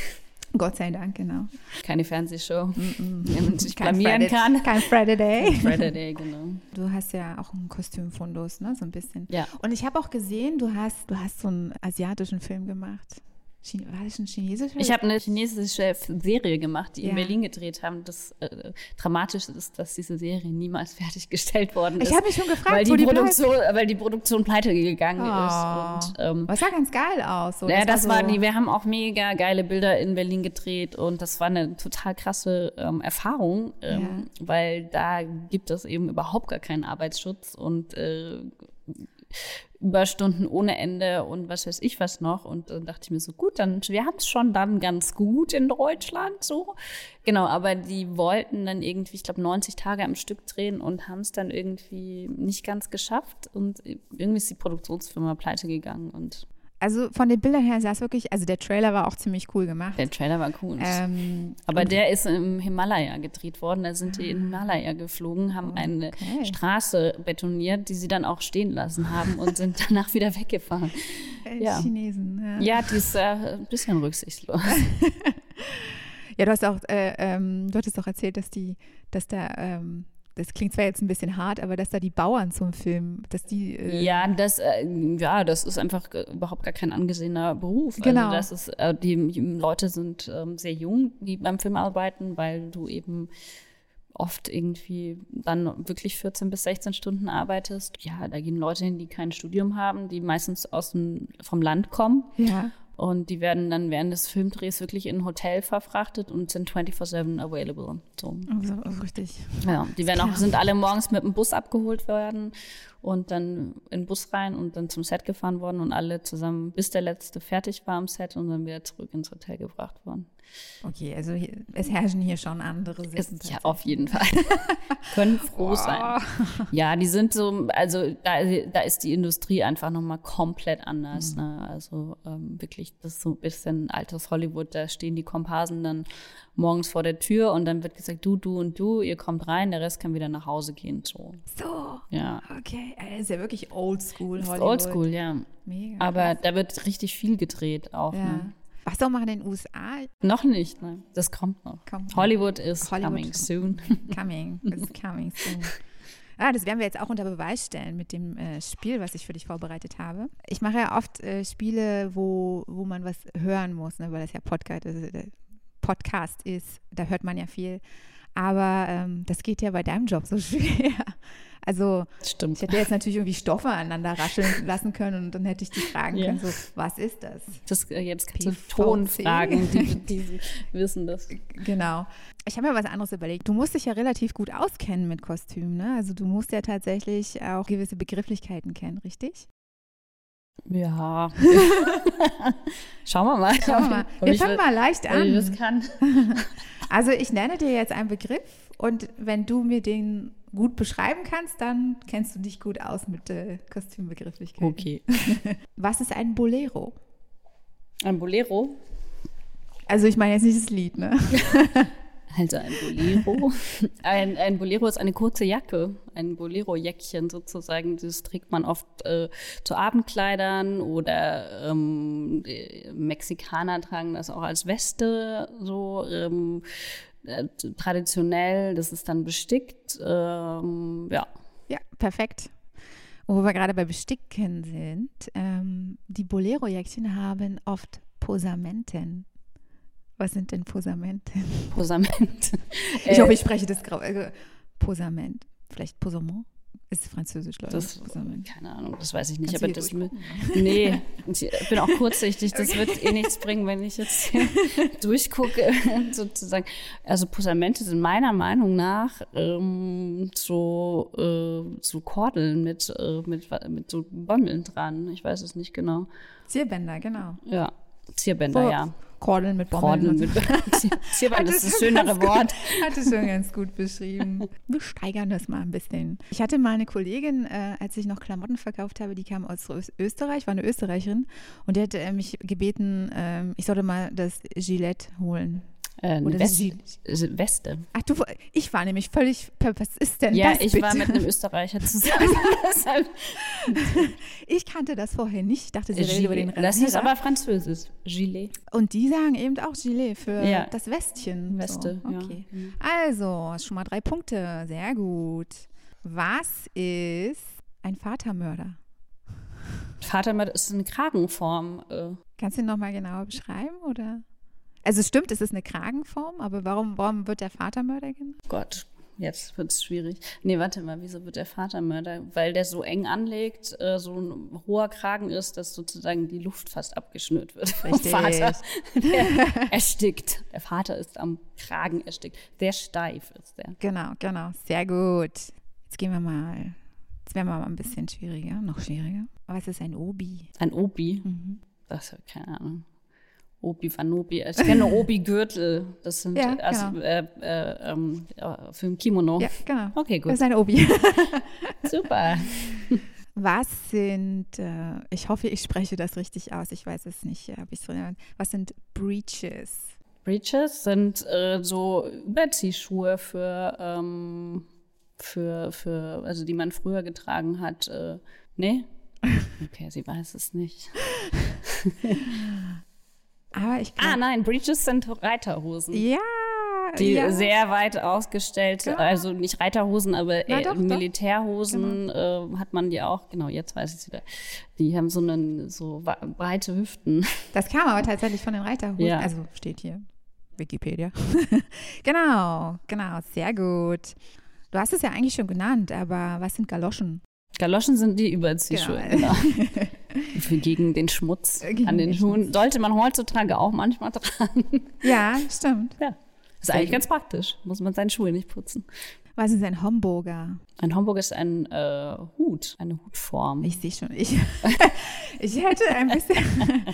<laughs> Gott sei Dank, genau. Keine Fernsehshow, mm -mm. man sich kein blamieren Friday, kann. Kein Friday. Friday, genau. Du hast ja auch einen Kostümfundus, ne, so ein bisschen. Ja. Und ich habe auch gesehen, du hast, du hast so einen asiatischen Film gemacht. War das ein chinesischer? Ich habe eine chinesische Serie gemacht, die ja. in Berlin gedreht haben. Das äh, Dramatische ist, dass diese Serie niemals <laughs> fertiggestellt worden ist. Ich habe mich schon gefragt, weil die, die Produktion, weil die Produktion pleite gegangen oh. ist. Und, ähm, Was sah ganz geil aus. So, ja, das, das war, so die. Wir haben auch mega geile Bilder in Berlin gedreht und das war eine total krasse ähm, Erfahrung, ähm, ja. weil da gibt es eben überhaupt gar keinen Arbeitsschutz und äh, Überstunden ohne Ende und was weiß ich was noch. Und dann dachte ich mir so, gut, dann wir haben es schon dann ganz gut in Deutschland so. Genau, aber die wollten dann irgendwie, ich glaube, 90 Tage am Stück drehen und haben es dann irgendwie nicht ganz geschafft. Und irgendwie ist die Produktionsfirma pleite gegangen und also von den Bildern her sah es wirklich, also der Trailer war auch ziemlich cool gemacht. Der Trailer war cool. Ähm, Aber der ist im Himalaya gedreht worden. Da sind die in Himalaya geflogen, haben okay. eine Straße betoniert, die sie dann auch stehen lassen haben und <laughs> sind danach wieder weggefahren. Äh, ja. Chinesen, ja. Ja, die ist äh, ein bisschen rücksichtslos. <laughs> ja, du hast auch, äh, ähm, du hattest auch erzählt, dass die, dass da ähm, das klingt zwar jetzt ein bisschen hart, aber dass da die Bauern zum Film, dass die. Äh, Ja, das, äh, ja, das ist einfach überhaupt gar kein angesehener Beruf. Genau. Also das ist, äh, die, die Leute sind ähm, sehr jung, die beim Film arbeiten, weil du eben oft irgendwie dann wirklich 14 bis 16 Stunden arbeitest. Ja, da gehen Leute hin, die kein Studium haben, die meistens aus dem, vom Land kommen. ja. Und die werden dann während des Filmdrehs wirklich in ein Hotel verfrachtet und sind 24-7 available. So. Also, also richtig. Ja, die werden auch, sind alle morgens mit dem Bus abgeholt worden und dann in den Bus rein und dann zum Set gefahren worden und alle zusammen, bis der letzte fertig war am Set und dann wieder zurück ins Hotel gebracht worden. Okay, also hier, es herrschen hier schon andere Ist, Sitten. ja, auf jeden Fall. <laughs> Können froh sein. Ja, die sind so, also da, da ist die Industrie einfach nochmal komplett anders. Ne? Also ähm, wirklich, das ist so ein bisschen altes Hollywood, da stehen die Komparsen dann morgens vor der Tür und dann wird gesagt, du, du und du, ihr kommt rein, der Rest kann wieder nach Hause gehen. So, So, ja. okay. Das ist ja wirklich oldschool Hollywood. oldschool, ja. Mega. Aber krass. da wird richtig viel gedreht auch. ja. Ne? Du auch mal in den USA? Noch nicht, ne? Das kommt noch. Kommt noch. Hollywood is Hollywood. coming soon. <laughs> Coming. It's coming soon. Ah, das werden wir jetzt auch unter Beweis stellen mit dem äh, Spiel, was ich für dich vorbereitet habe. Ich mache ja oft äh, Spiele, wo, wo man was hören muss, ne, weil das ja Podcast ist, äh, Podcast ist. Da hört man ja viel. Aber ähm, das geht ja bei deinem Job so <laughs> schwer. Also Stimmt. ich hätte jetzt natürlich irgendwie Stoffe aneinander rascheln lassen können und dann hätte ich dich fragen Ja. können, so, was ist das? Das, äh, jetzt kannst du. Ton fragen, die, die wissen das. Genau. Ich habe mir was anderes überlegt. Du musst dich ja relativ gut auskennen mit Kostümen, ne? Also du musst ja tatsächlich auch gewisse Begrifflichkeiten kennen, richtig? Ja. <laughs> Schauen wir mal. Schauen wir mal. Wir fangen mal leicht ob ich das an. kann. <laughs> Also ich nenne dir jetzt einen Begriff und wenn du mir den gut beschreiben kannst, dann kennst du dich gut aus mit äh, Kostümbegrifflichkeiten. Okay. <laughs> Was ist ein Bolero? Ein Bolero. Also ich meine jetzt nicht das Lied, ne? <laughs> Also ein Bolero. <laughs> Ein, ein Bolero ist eine kurze Jacke, ein Bolero-Jäckchen sozusagen. Das trägt man oft äh, zu Abendkleidern oder ähm, Mexikaner tragen das auch als Weste so ähm, äh, traditionell. Das ist dann bestickt. Ähm, ja, Ja, perfekt. Wo wir gerade bei Besticken sind, ähm, die Bolero-Jäckchen haben oft Posamenten. Was sind denn Posamenten? Posament. <laughs> Ich Äh, hoffe, ich spreche das grau. Äh, Posament. Vielleicht Posament? Ist französisch, glaube ich. Das, Posament. keine Ahnung, das weiß ich nicht. Kannst aber das mit, nee, <laughs> ich bin auch kurzsichtig. Das wird eh nichts bringen, wenn ich jetzt hier <laughs> durchgucke, sozusagen. Also Posamente sind meiner Meinung nach ähm, so, äh, so Kordeln mit, äh, mit, mit so Bäumeln dran. Ich weiß es nicht genau. Zierbänder, genau. Ja, Zierbänder, Vor- ja. Kordeln mit Bommeln. Kordeln mit <laughs> Hat ist das schönere ganz gut- Wort. Hat es schon ganz gut beschrieben. <laughs> Wir steigern das mal ein bisschen. Ich hatte mal eine Kollegin, äh, als ich noch Klamotten verkauft habe, die kam aus Österreich, war eine Österreicherin und die hatte äh, mich gebeten, ähm, ich sollte mal das Gillette holen. Äh, Oder West, Gil- Weste. Ach du, ich war nämlich völlig, was ist denn Ja, das ich bitte? war mit einem Österreicher <laughs> zusammen. Ich kannte das vorher nicht. Ich dachte, sie redet über den Gilet. Das Rasierer. aber französisch. Gilet. Und die sagen eben auch Gilet für Ja. das Westchen. Weste, so, ja. okay. Mhm. Also, schon mal drei Punkte. Sehr gut. Was ist ein Vatermörder? Vatermörder ist eine Kragenform. Äh, Kannst du ihn nochmal genauer beschreiben? Oder? Also es stimmt, es ist eine Kragenform, aber warum, warum wird der Vatermörder genannt? Gott, jetzt wird es schwierig. Nee, warte mal, wieso wird der Vatermörder? Weil der so eng anlegt, äh, so ein hoher Kragen ist, dass sozusagen die Luft fast abgeschnürt wird. vom Richtig. Vater, der erstickt. Der Vater ist am Kragen erstickt. Sehr steif ist der. Genau, genau. Sehr gut. Jetzt gehen wir mal. Jetzt werden wir mal ein bisschen schwieriger, noch schwieriger. Was ist ein Obi? Ein Obi. Mhm. Das keine Ahnung. Obi Vanobi. Ich kenne <laughs> Obi-Gürtel. Das sind Ja, also, genau. äh, äh, äh, für ein Kimono. Ja, genau. Okay, Das gut. ist ein Obi. <laughs> <laughs> Super. Was sind, äh, ich hoffe, ich spreche das richtig aus, ich weiß es nicht, äh, ob ich so, was sind Breaches? Breeches sind äh, so Überziehschuhe für, ähm, für, für, also die man früher getragen hat. Äh, nee? Okay, sie weiß es nicht. Aber ich Ah, glaube, nein, Breeches sind Reiterhosen. ja, Die ja. sehr weit ausgestellt, Ja. also nicht Reiterhosen, aber Na, äh, doch, doch. Militärhosen äh, hat man die auch. Genau, jetzt weiß ich es wieder. Die haben so einen so breite Hüften. <laughs> Das kam aber tatsächlich von den Reiterhosen. Ja. Also steht hier. Wikipedia. <laughs> genau, genau, sehr gut. Du hast es ja eigentlich schon genannt, aber was sind Galoschen? Galoschen sind die Überziehschuhe. Genau. <laughs> Genau. Gegen den Schmutz Gegen an den den Schuhen. Sollte man heutzutage auch manchmal tragen. Ja, stimmt. Ja. Ist eigentlich ganz praktisch. Muss man seine Schuhe nicht putzen. Was ist ein Homburger? Ein Homburg ist ein äh, Hut, eine Hutform. Ich sehe schon, ich, <laughs> ich hätte ein bisschen. <laughs>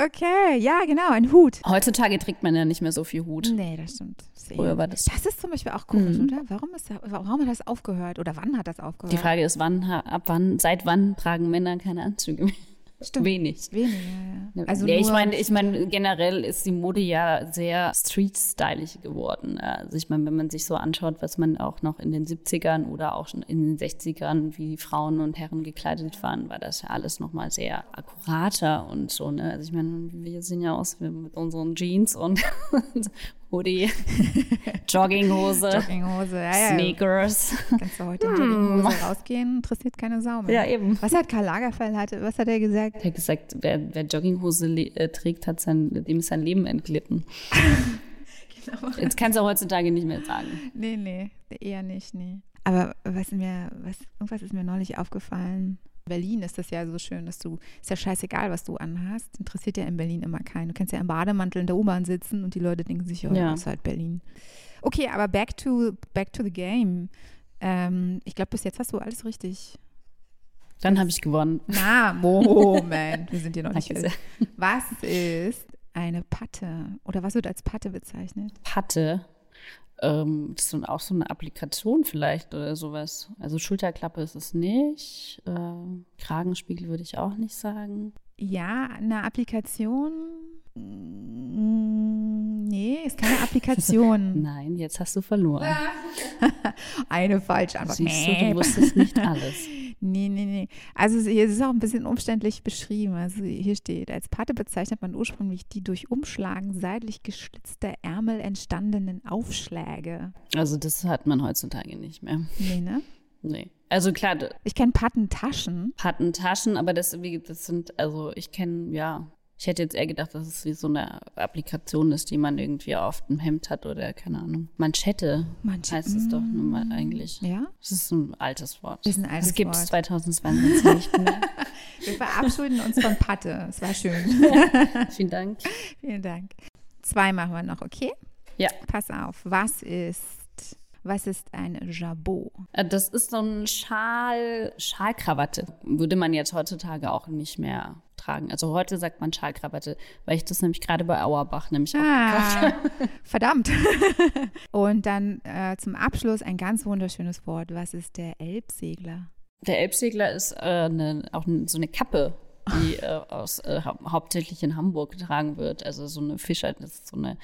Okay, ja, genau, ein Hut. Heutzutage trägt man ja nicht mehr so viel Hut. Nee, das stimmt. Früher war das. Das ist zum Beispiel auch komisch, Mhm. oder? Warum, ist, warum hat das aufgehört? Oder wann hat das aufgehört? Die Frage ist, wann, ab wann, seit wann tragen Männer keine Anzüge mehr? Stimmt. Wenig. Weniger, ja. Also ja, ich meine, ich meine, generell ist die Mode ja sehr street-stylig geworden. Also ich meine, wenn man sich so anschaut, was man auch noch in den 70ern oder auch schon in den 60ern, wie Frauen und Herren gekleidet waren, war das ja alles nochmal sehr akkurater und so. Ne? Also ich meine, wir sehen ja aus mit unseren Jeans und <laughs> Hoodie, <laughs> Jogginghose, Jogginghose, ja, ja. Sneakers. Kannst du heute in Jogginghose rausgehen, interessiert keine Sau mehr. Ja, eben. Was hat Karl Lagerfeld, was hat er gesagt? Er hat gesagt, wer, wer Jogginghose äh, trägt, hat sein, dem ist sein Leben entglitten. <laughs> Genau. Jetzt kannst du heutzutage nicht mehr sagen. Nee, nee, eher nicht, nee. Aber was mir, was, irgendwas ist mir neulich aufgefallen. In Berlin ist das ja so schön, dass du, ist ja scheißegal, was du anhast. Interessiert ja in Berlin immer keinen. Du kannst ja im Bademantel in der U-Bahn sitzen und die Leute denken sich, oh, Ja. das ist halt Berlin. Okay, aber back to, back to the game. Ähm, ich glaube, bis jetzt hast du alles richtig. Dann habe ich gewonnen. Na, <laughs> Moment, wir sind hier noch nicht. Was ist eine Patte? Oder was wird als Patte bezeichnet? Patte, ähm, das ist auch so eine Applikation vielleicht oder sowas. Also Schulterklappe ist es nicht. Äh, Kragenspiegel würde ich auch nicht sagen. Ja, eine Applikation. Mm, Nee, ist keine Applikation. <laughs> Nein, jetzt hast du verloren. <laughs> Eine falsche Antwort. Siehst du, du wusstest nicht <laughs> alles. Nee, nee, nee. Also es- hier ist es auch ein bisschen umständlich beschrieben. Also hier steht, als Patte bezeichnet man ursprünglich die durch Umschlagen seitlich geschlitzter Ärmel entstandenen Aufschläge. Also das hat man heutzutage nicht mehr. Nee, ne? Nee. Also klar, Ich kenne Pattentaschen. Pattentaschen, aber das, das sind, also ich kenne, ja, ich hätte jetzt eher gedacht, dass es wie so eine Applikation ist, die man irgendwie auf dem Hemd hat oder keine Ahnung. Manschette Manche- heißt es doch nun mal eigentlich. Ja? Das ist ein altes Wort. Das ist ein altes Das gibt es Wort. 2022 nicht mehr. <laughs> Wir verabschieden uns von Patte. Es war schön. <laughs> Vielen Dank. Vielen Dank. Zwei machen wir noch, okay? Ja. Pass auf. Was ist, was ist ein Jabot? Äh, Das ist so ein Schal, Schalkrawatte. Würde man jetzt heutzutage auch nicht mehr tragen. Also heute sagt man Schalkrawatte, weil ich das nämlich gerade bei Auerbach nämlich. Ah, <laughs> verdammt. Und dann äh, zum Abschluss ein ganz wunderschönes Wort. Was ist der Elbsegler? Der Elbsegler ist äh, eine, auch eine, so eine Kappe, die <laughs> äh, aus, äh, hau hauptsächlich in Hamburg getragen wird. Also so eine Fischer, das ist so eine,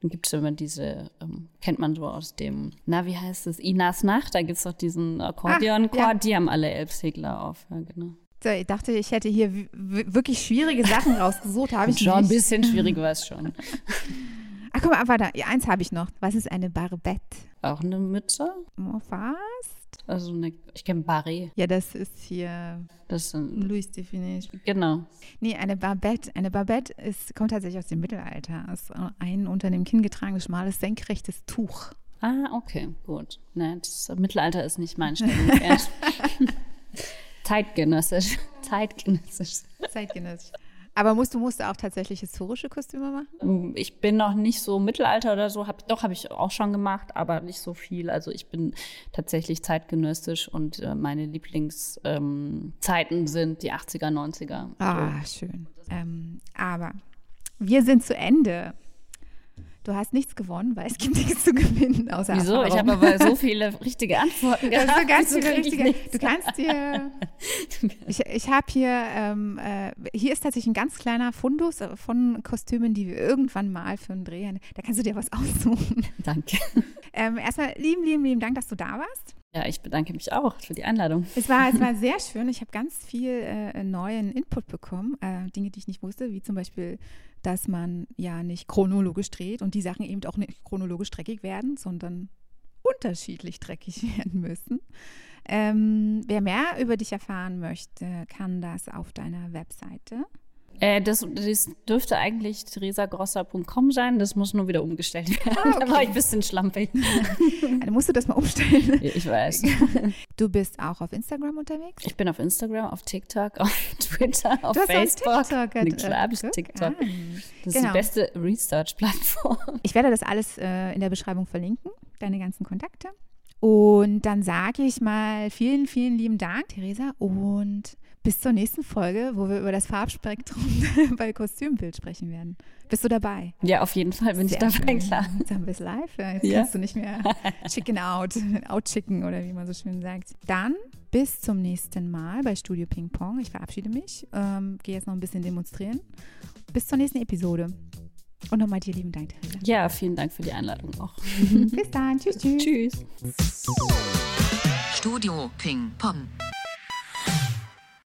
dann gibt es immer diese, ähm, kennt man so aus dem, na, wie heißt es, Inas Nacht, da gibt es doch diesen Akkordeonchor, ja. die haben alle Elbsegler auf, ja, genau. Ich dachte, ich hätte hier wirklich schwierige Sachen rausgesucht. Habe ich Schon ein nicht. bisschen schwierig war es schon. Ach, guck mal, warte. Ja, Eins habe ich noch. Was ist eine Barbette? Auch eine Mütze, Oh, fast? also eine, ich kenne Barret, Ja, das ist hier das sind, Louis Definition. genau. Nee, eine Barbette. Eine Barbette ist, kommt tatsächlich aus dem Mittelalter. Ist ein unter dem Kinn getragenes, schmales, senkrechtes Tuch. Ah, okay, gut. Ne, das Mittelalter ist nicht mein Steckenpferd. <laughs> Zeitgenössisch. <laughs> Zeitgenössisch. Zeitgenössisch. Aber musst du musst auch tatsächlich historische Kostüme machen? Ich bin noch nicht so Mittelalter oder so. Hab, doch, habe ich auch schon gemacht, aber nicht so viel. Also ich bin tatsächlich zeitgenössisch und äh, meine Lieblingszeiten ähm, sind die 80er, 90er. Ah, schön. Ähm, aber wir sind zu Ende. Du hast nichts gewonnen, weil es gibt nichts zu gewinnen außer Wieso? Ich Erfahrung. habe aber so viele richtige Antworten <laughs> gehabt. ist ganz viele ich richtige. Du kannst dir. <laughs> Ich, ich habe hier. Ähm, äh, hier ist tatsächlich ein ganz kleiner Fundus von Kostümen, die wir irgendwann mal für einen Dreh. Da kannst du dir was <laughs> aussuchen. Danke. Ähm, erstmal lieben, lieben, lieben Dank, dass du da warst. Ja, ich bedanke mich auch für die Einladung. Es war, es war <laughs> sehr schön. Ich habe ganz viel äh, neuen Input bekommen. Äh, Dinge, die ich nicht wusste, wie zum Beispiel, dass man ja nicht chronologisch dreht und die Sachen eben auch nicht chronologisch dreckig werden, sondern unterschiedlich dreckig <laughs> werden müssen. Ähm, wer mehr über dich erfahren möchte, kann das auf deiner Webseite äh, das, das, dürfte eigentlich theresagrosser.com sein. Das muss nur wieder umgestellt werden. Ah, okay. <laughs> Da war ich ein bisschen schlampig. <laughs> Dann musst du das mal umstellen. Ich weiß. <laughs> Du bist auch auf Instagram unterwegs? Ich bin auf Instagram, auf TikTok, auf Twitter, auf du Facebook. Hast TikTok, nee, klar ich TikTok. Das ist genau. die beste Research-Plattform. Ich werde das alles äh, in der Beschreibung verlinken, deine ganzen Kontakte. Und dann sage ich mal vielen, vielen lieben Dank, Theresa. Und bis zur nächsten Folge, wo wir über das Farbspektrum <laughs> bei Kostümbild sprechen werden. Bist du dabei? Ja, auf jeden Fall bin Sehr ich dabei, schön. klar. Wir es live. Jetzt ja. kannst du nicht mehr <laughs> chicken out, out chicken oder wie man so schön sagt. Dann bis zum nächsten Mal bei Studio Ping Pong. Ich verabschiede mich, ähm, gehe jetzt noch ein bisschen demonstrieren. Bis zur nächsten Episode. Und nochmal dir lieben Dank, Theresa. Ja, vielen Dank für die Einladung auch. bis dann. Tschüss, tschüss. Tschüss. Studio Ping Pong.